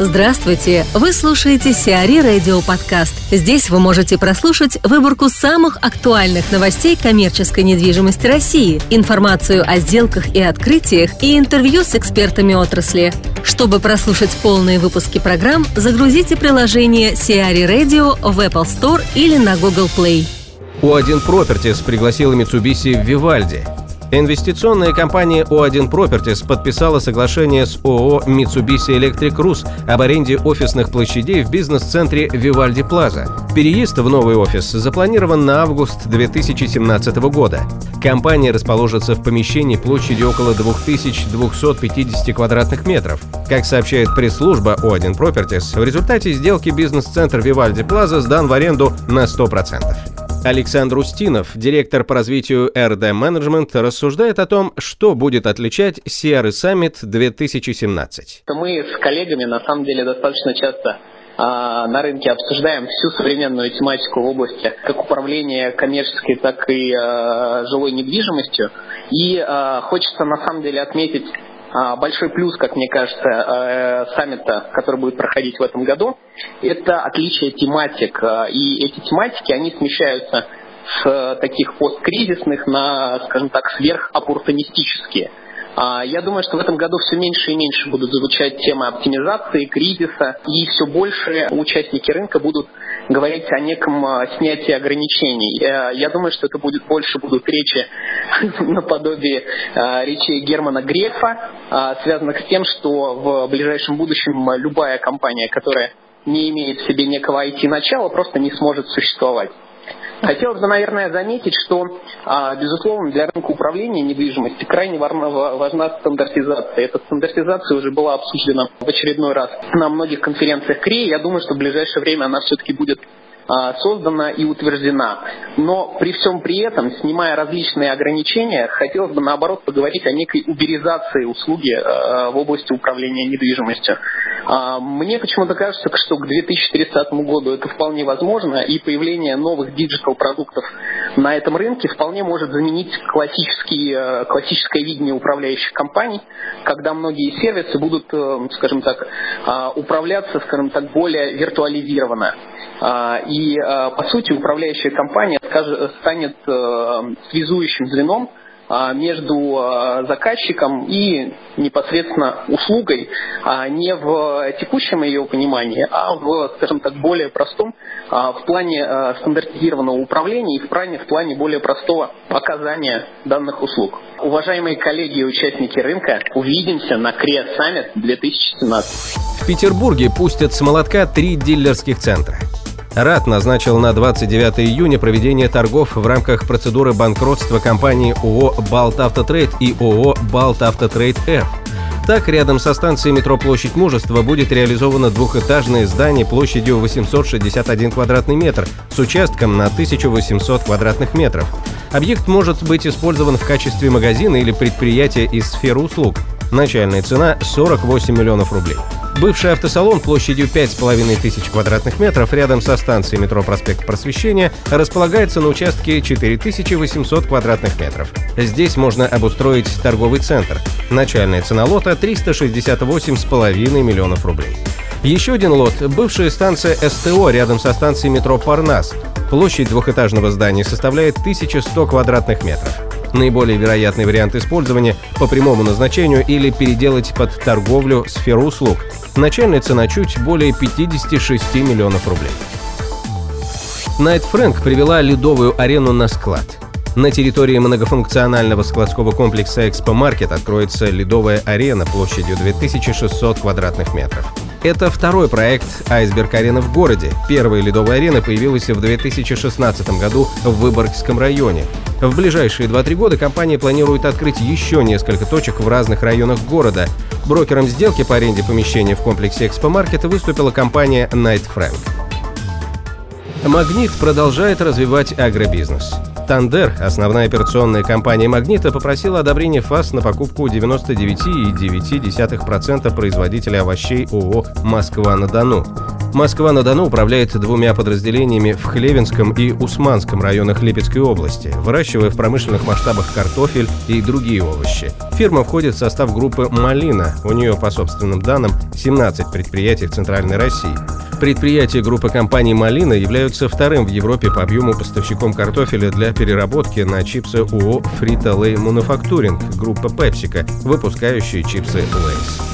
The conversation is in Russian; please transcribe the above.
Здравствуйте! Вы слушаете Сиари Радио Подкаст. Здесь вы можете прослушать выборку самых актуальных новостей коммерческой недвижимости России, информацию о сделках и открытиях и интервью с экспертами отрасли. Чтобы прослушать полные выпуски программ, загрузите приложение Сиари Radio в Apple Store или на Google Play. У1 Properties пригласила Mitsubishi в Вивальди. Инвестиционная компания O1 Properties подписала соглашение с ООО Mitsubishi Electric Rus об аренде офисных площадей в бизнес-центре Вивальди Плаза. Переезд в новый офис запланирован на август 2017 года. Компания расположится в помещении площадью около 2250 квадратных метров. Как сообщает пресс-служба O1 Properties, в результате сделки бизнес-центр Вивальди Плаза сдан в аренду на 100%. Александр Устинов, директор по развитию RD Management, рассуждает о том, что будет отличать CR Summit 2017. Мы с коллегами на самом деле достаточно часто а, на рынке обсуждаем всю современную тематику в области как управления коммерческой, так и а, жилой недвижимостью. И а, хочется на самом деле отметить большой плюс, как мне кажется, э, саммита, который будет проходить в этом году, это отличие тематик. А, и эти тематики, они смещаются с таких посткризисных на, скажем так, сверхоппортунистические. А, я думаю, что в этом году все меньше и меньше будут звучать темы оптимизации, кризиса, и все больше участники рынка будут говорить о неком а, снятии ограничений. Я думаю, что это будет больше будут речи наподобие а, речей Германа Грефа, связанных с тем, что в ближайшем будущем любая компания, которая не имеет в себе некого IT-начала, просто не сможет существовать. Хотелось бы, наверное, заметить, что, а, безусловно, для рынка управления недвижимости крайне важна стандартизация. Эта стандартизация уже была обсуждена в очередной раз на многих конференциях КРИ. Я думаю, что в ближайшее время она все-таки будет а, создана и утверждена. Но при всем при этом, снимая различные ограничения, хотелось бы наоборот поговорить о некой уберизации услуги а, в области управления недвижимостью. А, мне почему-то кажется, что к 2030 году это вполне возможно, и появление новых digital-продуктов на этом рынке вполне может заменить классические, классическое видение управляющих компаний, когда многие сервисы будут, э, скажем так, управляться, скажем так, более виртуализированно. И, э, по сути, управляющая компания станет э, связующим звеном а, между э, заказчиком и непосредственно услугой, а не в текущем ее понимании, а в, скажем так, более простом, а, в плане стандартизированного управления и в плане, в плане более простого оказания данных услуг. Уважаемые коллеги и участники рынка, увидимся на Креа Саммит 2017. В Петербурге пустят с молотка три дилерских центра. РАД назначил на 29 июня проведение торгов в рамках процедуры банкротства компании ООО «Балт Автотрейд» и ООО «Балт Автотрейд Ф». Так, рядом со станцией метро «Площадь Мужества» будет реализовано двухэтажное здание площадью 861 квадратный метр с участком на 1800 квадратных метров. Объект может быть использован в качестве магазина или предприятия из сферы услуг. Начальная цена – 48 миллионов рублей. Бывший автосалон площадью 5,5 тысяч квадратных метров рядом со станцией метро «Проспект Просвещения» располагается на участке 4800 квадратных метров. Здесь можно обустроить торговый центр. Начальная цена лота – 368,5 миллионов рублей. Еще один лот – бывшая станция СТО рядом со станцией метро «Парнас». Площадь двухэтажного здания составляет 1100 квадратных метров. Наиболее вероятный вариант использования по прямому назначению или переделать под торговлю сферу услуг. Начальная цена чуть более 56 миллионов рублей. Найт Фрэнк привела ледовую арену на склад. На территории многофункционального складского комплекса «Экспомаркет» откроется ледовая арена площадью 2600 квадратных метров. Это второй проект «Айсберг-арена» в городе. Первая ледовая арена появилась в 2016 году в Выборгском районе. В ближайшие 2-3 года компания планирует открыть еще несколько точек в разных районах города. Брокером сделки по аренде помещения в комплексе «Экспомаркет» выступила компания Night Frank. «Магнит» продолжает развивать агробизнес. Тандер, основная операционная компания «Магнита», попросила одобрение ФАС на покупку 99,9% производителя овощей ООО «Москва-на-Дону». Москва-на-Дону управляет двумя подразделениями в Хлевинском и Усманском районах Липецкой области, выращивая в промышленных масштабах картофель и другие овощи. Фирма входит в состав группы «Малина». У нее, по собственным данным, 17 предприятий в Центральной России. Предприятия группы компаний «Малина» являются вторым в Европе по объему поставщиком картофеля для переработки на чипсы ООО «Фрито Лей Мануфактуринг» группа «PepsiCo», выпускающие чипсы «Lay's».